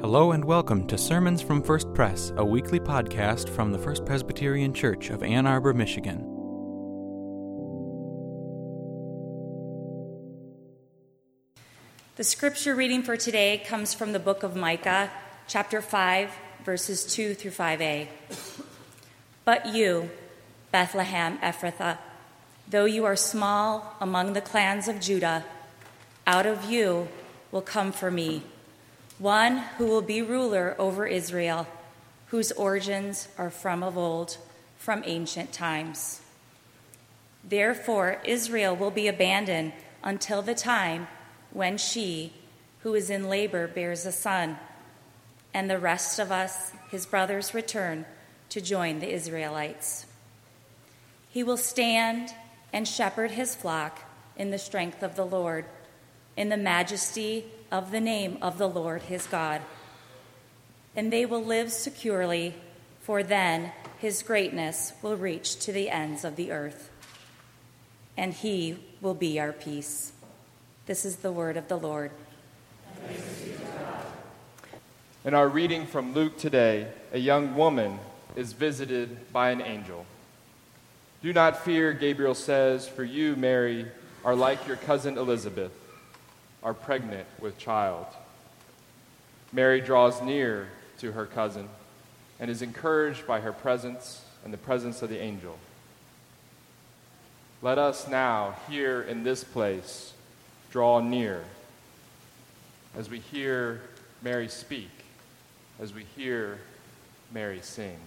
Hello and welcome to Sermons from First Press, a weekly podcast from the First Presbyterian Church of Ann Arbor, Michigan. The scripture reading for today comes from the book of Micah, chapter 5, verses 2 through 5a. But you, Bethlehem Ephrathah, though you are small among the clans of Judah, out of you will come for me one who will be ruler over Israel, whose origins are from of old, from ancient times. Therefore, Israel will be abandoned until the time when she, who is in labor, bears a son, and the rest of us, his brothers, return to join the Israelites. He will stand and shepherd his flock in the strength of the Lord, in the majesty of the name of the Lord his God. And they will live securely, for then his greatness will reach to the ends of the earth, and he will be our peace. This is the word of the Lord. In our reading from Luke today, a young woman is visited by an angel. Do not fear, Gabriel says, for you, Mary, are like your cousin Elizabeth are pregnant with child. Mary draws near to her cousin and is encouraged by her presence and the presence of the angel. Let us now, here in this place, draw near as we hear Mary speak, as we hear Mary sing.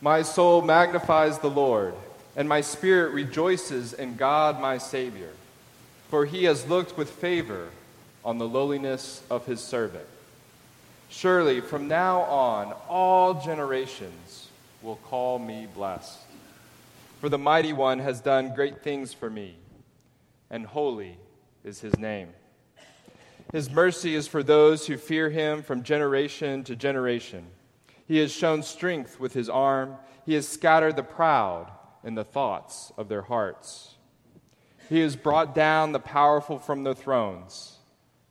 My soul magnifies the Lord and my spirit rejoices in God my Savior, for he has looked with favor on the lowliness of his servant. Surely from now on, all generations will call me blessed. For the mighty one has done great things for me, and holy is his name. His mercy is for those who fear him from generation to generation. He has shown strength with his arm, he has scattered the proud in the thoughts of their hearts. He has brought down the powerful from their thrones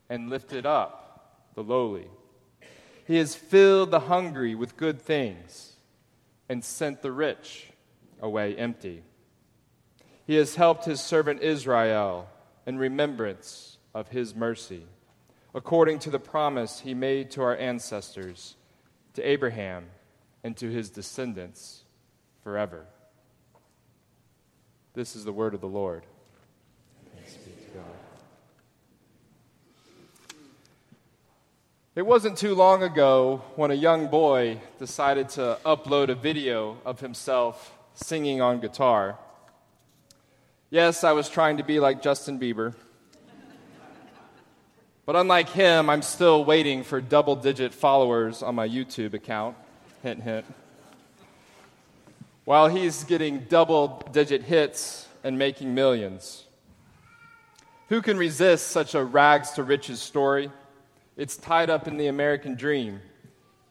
and lifted up the lowly. He has filled the hungry with good things and sent the rich away empty. He has helped his servant Israel in remembrance of his mercy, according to the promise he made to our ancestors, to Abraham, and to his descendants forever. This is the word of the Lord. It wasn't too long ago when a young boy decided to upload a video of himself singing on guitar. Yes, I was trying to be like Justin Bieber. But unlike him, I'm still waiting for double digit followers on my YouTube account. Hint, hint while he's getting double digit hits and making millions. Who can resist such a rags to riches story? It's tied up in the American dream,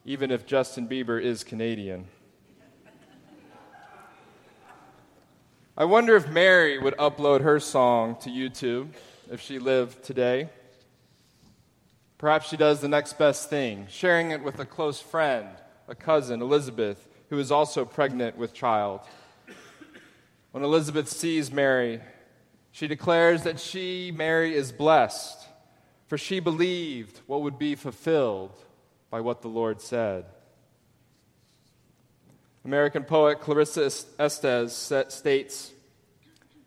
even if Justin Bieber is Canadian. I wonder if Mary would upload her song to YouTube if she lived today. Perhaps she does the next best thing, sharing it with a close friend, a cousin, Elizabeth, who is also pregnant with child. When Elizabeth sees Mary, she declares that she, Mary, is blessed, for she believed what would be fulfilled by what the Lord said. American poet Clarissa Estes states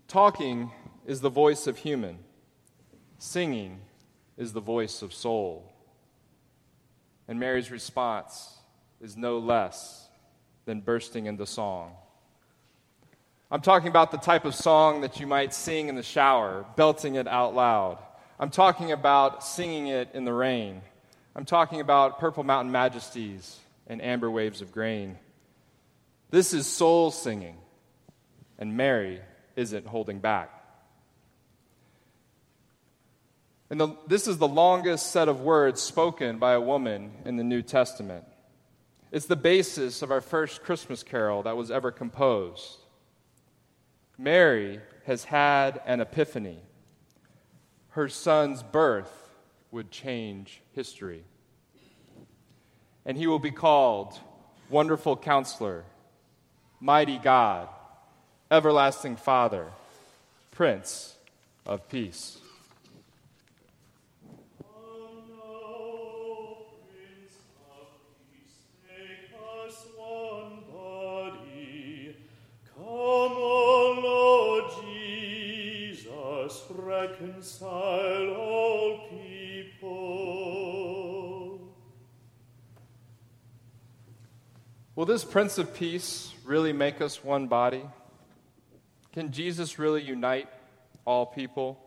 Talking is the voice of human, singing is the voice of soul. And Mary's response is no less than bursting into song. I'm talking about the type of song that you might sing in the shower, belting it out loud. I'm talking about singing it in the rain. I'm talking about Purple Mountain Majesties and Amber Waves of Grain. This is soul singing, and Mary isn't holding back. And the, this is the longest set of words spoken by a woman in the New Testament. It's the basis of our first Christmas carol that was ever composed. Mary has had an epiphany. her son's birth would change history. And he will be called Wonderful Counselor, Mighty God, Everlasting Father, Prince of Peace. Reconcile all people. Will this Prince of Peace really make us one body? Can Jesus really unite all people?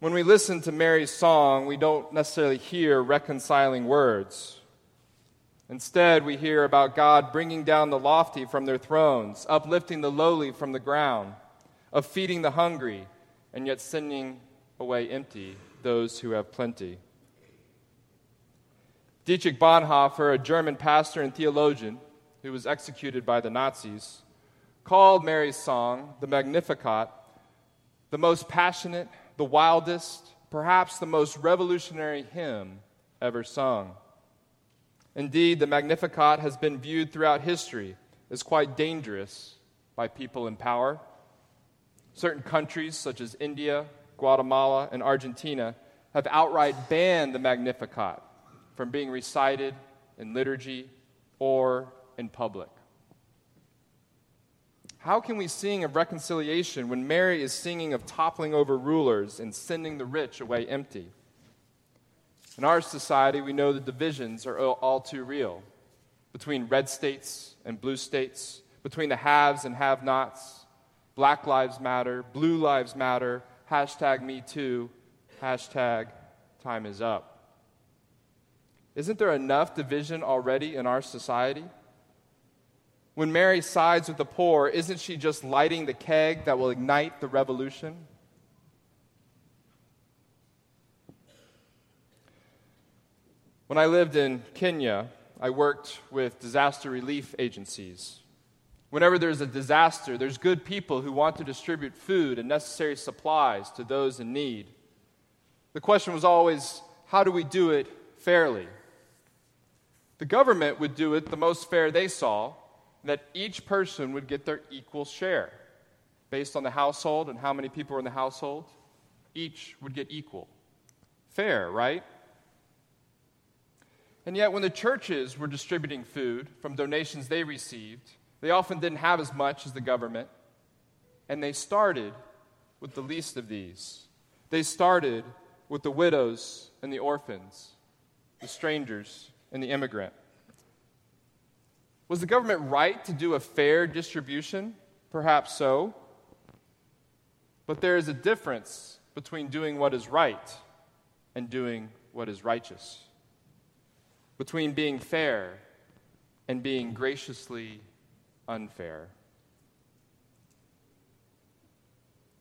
When we listen to Mary's song, we don't necessarily hear reconciling words. Instead, we hear about God bringing down the lofty from their thrones, uplifting the lowly from the ground, of feeding the hungry, and yet sending away empty those who have plenty. Dietrich Bonhoeffer, a German pastor and theologian who was executed by the Nazis, called Mary's song, the Magnificat, the most passionate, the wildest, perhaps the most revolutionary hymn ever sung. Indeed, the Magnificat has been viewed throughout history as quite dangerous by people in power Certain countries, such as India, Guatemala, and Argentina, have outright banned the Magnificat from being recited in liturgy or in public. How can we sing of reconciliation when Mary is singing of toppling over rulers and sending the rich away empty? In our society, we know the divisions are all too real between red states and blue states, between the haves and have nots Black Lives Matter, Blue Lives Matter, hashtag Me Too, hashtag Time is Up. Isn't there enough division already in our society? When Mary sides with the poor, isn't she just lighting the keg that will ignite the revolution? When I lived in Kenya, I worked with disaster relief agencies. Whenever there's a disaster, there's good people who want to distribute food and necessary supplies to those in need. The question was always how do we do it fairly? The government would do it the most fair they saw, that each person would get their equal share. Based on the household and how many people were in the household, each would get equal. Fair, right? And yet, when the churches were distributing food from donations they received, they often didn't have as much as the government, and they started with the least of these. They started with the widows and the orphans, the strangers and the immigrant. Was the government right to do a fair distribution? Perhaps so. But there is a difference between doing what is right and doing what is righteous, between being fair and being graciously unfair.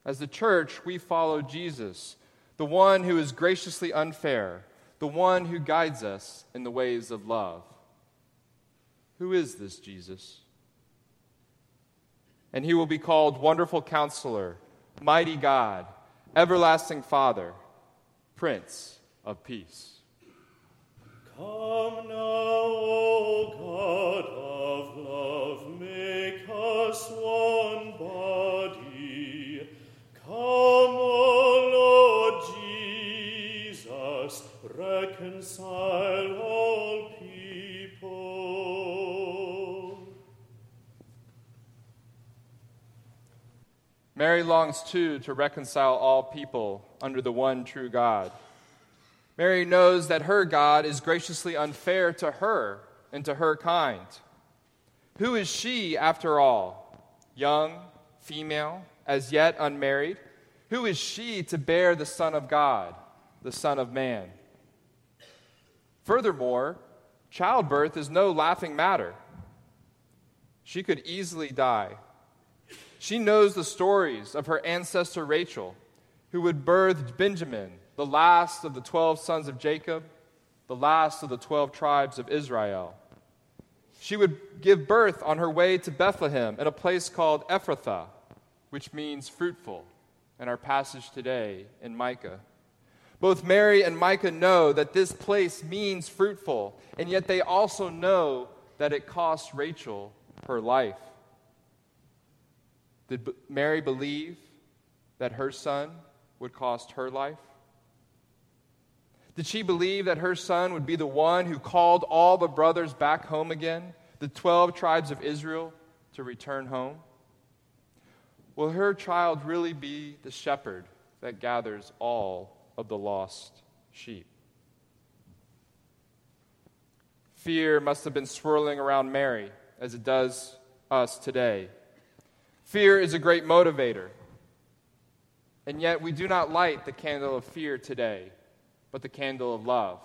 As the church, we follow Jesus, the one who is graciously unfair, the one who guides us in the ways of love. Who is this Jesus? And he will be called Wonderful Counselor, Mighty God, Everlasting Father, Prince of Peace. Come now, O God reconcile all people. Mary longs too to reconcile all people under the one true God. Mary knows that her God is graciously unfair to her and to her kind. Who is she, after all? Young, female, as yet unmarried? Who is she to bear the Son of God, the Son of Man? Furthermore, childbirth is no laughing matter. She could easily die. She knows the stories of her ancestor Rachel, who would birth Benjamin, the last of the 12 sons of Jacob, the last of the 12 tribes of Israel. She would give birth on her way to Bethlehem at a place called Ephrathah, which means fruitful, in our passage today in Micah. Both Mary and Micah know that this place means fruitful, and yet they also know that it cost Rachel her life. Did Mary believe that her son would cost her life? Did she believe that her son would be the one who called all the brothers back home again, the 12 tribes of Israel, to return home? Will her child really be the shepherd that gathers all of the lost sheep? Fear must have been swirling around Mary as it does us today. Fear is a great motivator. And yet, we do not light the candle of fear today, but the candle of love.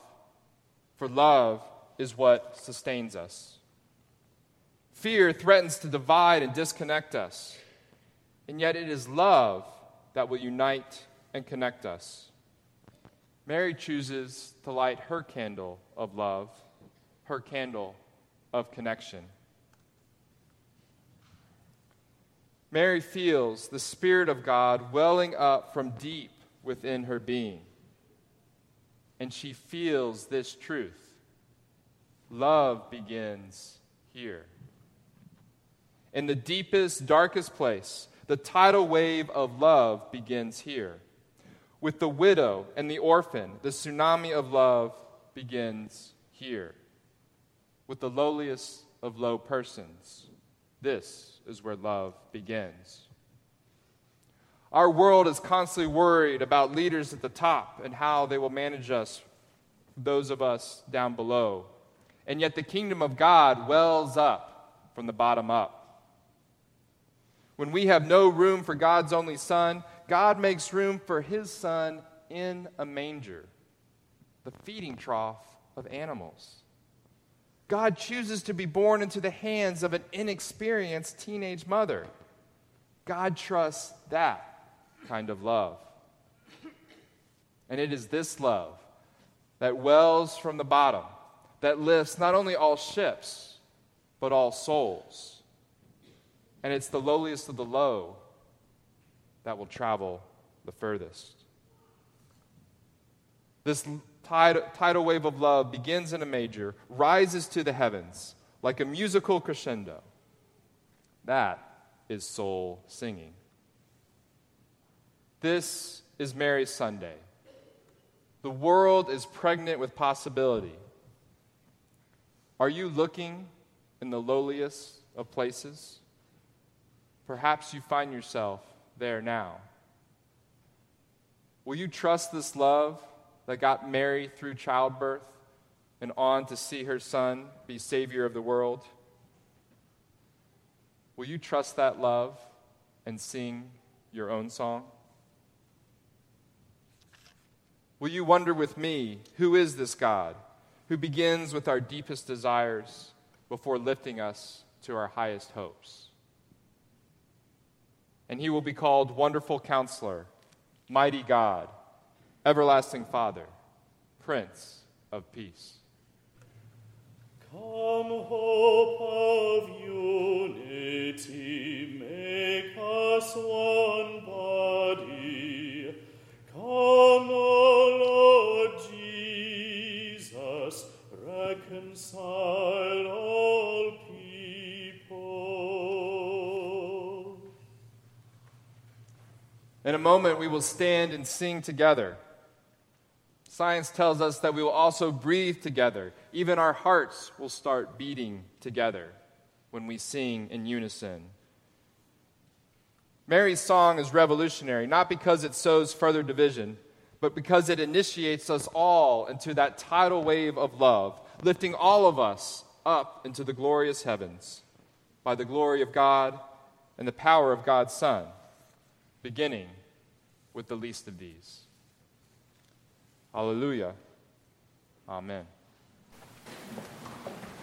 For love is what sustains us. Fear threatens to divide and disconnect us. And yet, it is love that will unite and connect us. Mary chooses to light her candle of love, her candle of connection. Mary feels the Spirit of God welling up from deep within her being. And she feels this truth love begins here. In the deepest, darkest place, the tidal wave of love begins here. With the widow and the orphan, the tsunami of love begins here. With the lowliest of low persons, this is where love begins. Our world is constantly worried about leaders at the top and how they will manage us, those of us down below. And yet the kingdom of God wells up from the bottom up. When we have no room for God's only Son, God makes room for His Son in a manger, the feeding trough of animals. God chooses to be born into the hands of an inexperienced teenage mother. God trusts that kind of love. And it is this love that wells from the bottom, that lifts not only all ships, but all souls. And it's the lowliest of the low that will travel the furthest. This tidal wave of love begins in a major, rises to the heavens like a musical crescendo. That is soul singing. This is Mary's Sunday. The world is pregnant with possibility. Are you looking in the lowliest of places? Perhaps you find yourself there now. Will you trust this love that got Mary through childbirth and on to see her son be Savior of the world? Will you trust that love and sing your own song? Will you wonder with me, who is this God who begins with our deepest desires before lifting us to our highest hopes? And he will be called Wonderful Counselor, Mighty God Everlasting Father, Prince of Peace. Come, hope of unity, make us one body. Come, O Lord Jesus, reconcile all In a moment, we will stand and sing together. Science tells us that we will also breathe together. Even our hearts will start beating together when we sing in unison. Mary's song is revolutionary, not because it sows further division, but because it initiates us all into that tidal wave of love, lifting all of us up into the glorious heavens by the glory of God and the power of God's Son, beginning with the least of these. Hallelujah. Amen.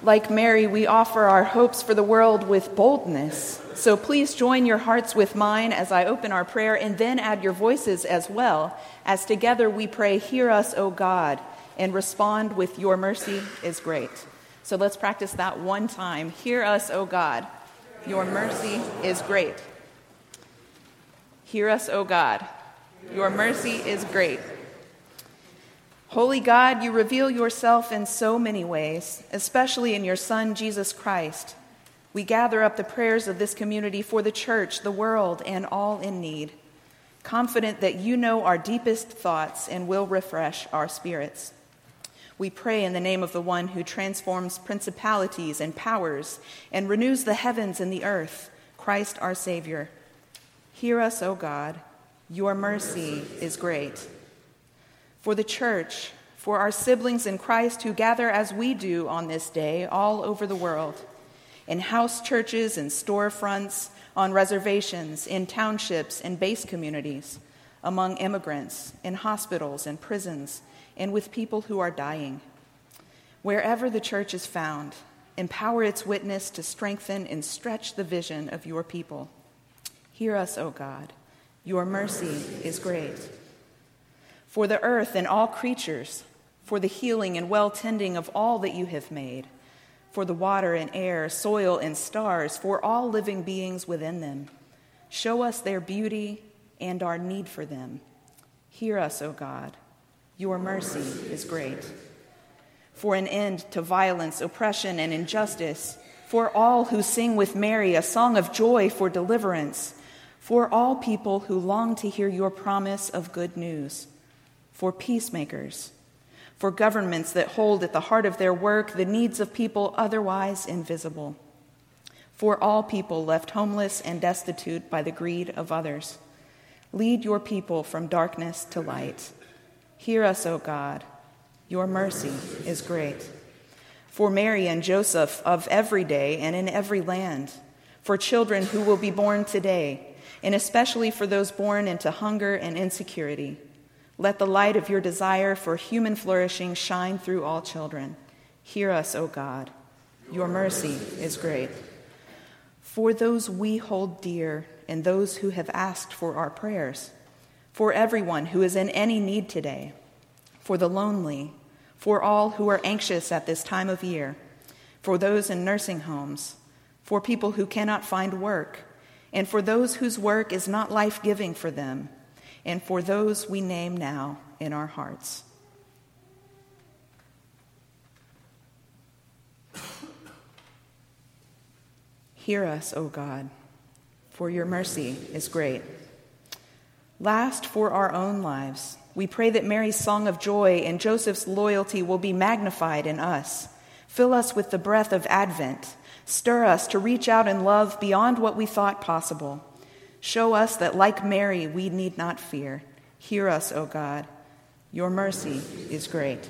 Like Mary, we offer our hopes for the world with boldness. So please join your hearts with mine as I open our prayer and then add your voices as well, as together we pray, Hear us, O God, and respond with Your mercy is great. So let's practice that one time. Hear us, O God, Your mercy is great. Hear us, O God, Your mercy is great. Holy God, you reveal yourself in so many ways, especially in your Son, Jesus Christ. We gather up the prayers of this community for the church, the world, and all in need, confident that you know our deepest thoughts and will refresh our spirits. We pray in the name of the one who transforms principalities and powers and renews the heavens and the earth, Christ our Savior. Hear us, O God. Your mercy is great for the church, for our siblings in Christ who gather as we do on this day all over the world, in house churches and storefronts, on reservations, in townships and base communities, among immigrants, in hospitals and prisons, and with people who are dying. Wherever the church is found, empower its witness to strengthen and stretch the vision of your people. Hear us, O God. Your mercy is great for the earth and all creatures, for the healing and well tending of all that you have made, for the water and air, soil and stars, for all living beings within them. Show us their beauty and our need for them. Hear us, O God. Your mercy is great. For an end to violence, oppression, and injustice, for all who sing with Mary a song of joy for deliverance, for all people who long to hear your promise of good news for peacemakers, for governments that hold at the heart of their work the needs of people otherwise invisible, for all people left homeless and destitute by the greed of others. Lead your people from darkness to light. Hear us, O God. Your mercy is great. For Mary and Joseph of every day and in every land, for children who will be born today, and especially for those born into hunger and insecurity let the light of your desire for human flourishing shine through all children. Hear us, O God. Your mercy is great. For those we hold dear and those who have asked for our prayers, for everyone who is in any need today, for the lonely, for all who are anxious at this time of year, for those in nursing homes, for people who cannot find work, and for those whose work is not life giving for them and for those we name now in our hearts. Hear us, O God, for your mercy is great. Last, for our own lives, we pray that Mary's song of joy and Joseph's loyalty will be magnified in us. Fill us with the breath of Advent. Stir us to reach out in love beyond what we thought possible. Show us that, like Mary, we need not fear. Hear us, O God. Your mercy is great.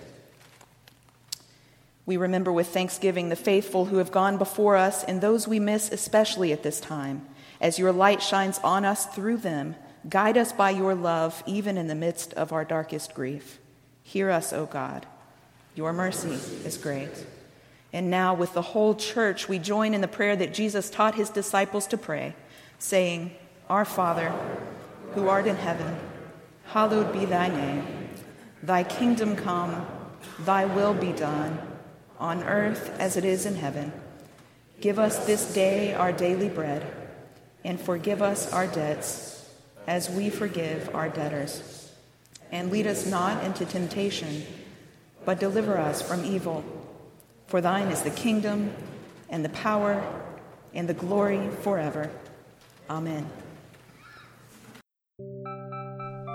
We remember with thanksgiving the faithful who have gone before us and those we miss especially at this time. As your light shines on us through them, guide us by your love even in the midst of our darkest grief. Hear us, O God. Your mercy is great. And now, with the whole church, we join in the prayer that Jesus taught his disciples to pray, saying, our Father, who art in heaven, hallowed be thy name. Thy kingdom come, thy will be done, on earth as it is in heaven. Give us this day our daily bread, and forgive us our debts, as we forgive our debtors. And lead us not into temptation, but deliver us from evil. For thine is the kingdom, and the power, and the glory forever. Amen.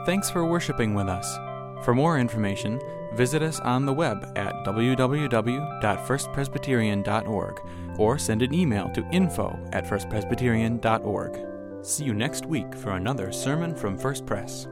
Thanks for worshiping with us. For more information, visit us on the web at www.firstpresbyterian.org or send an email to info at firstpresbyterian.org. See you next week for another sermon from First Pres.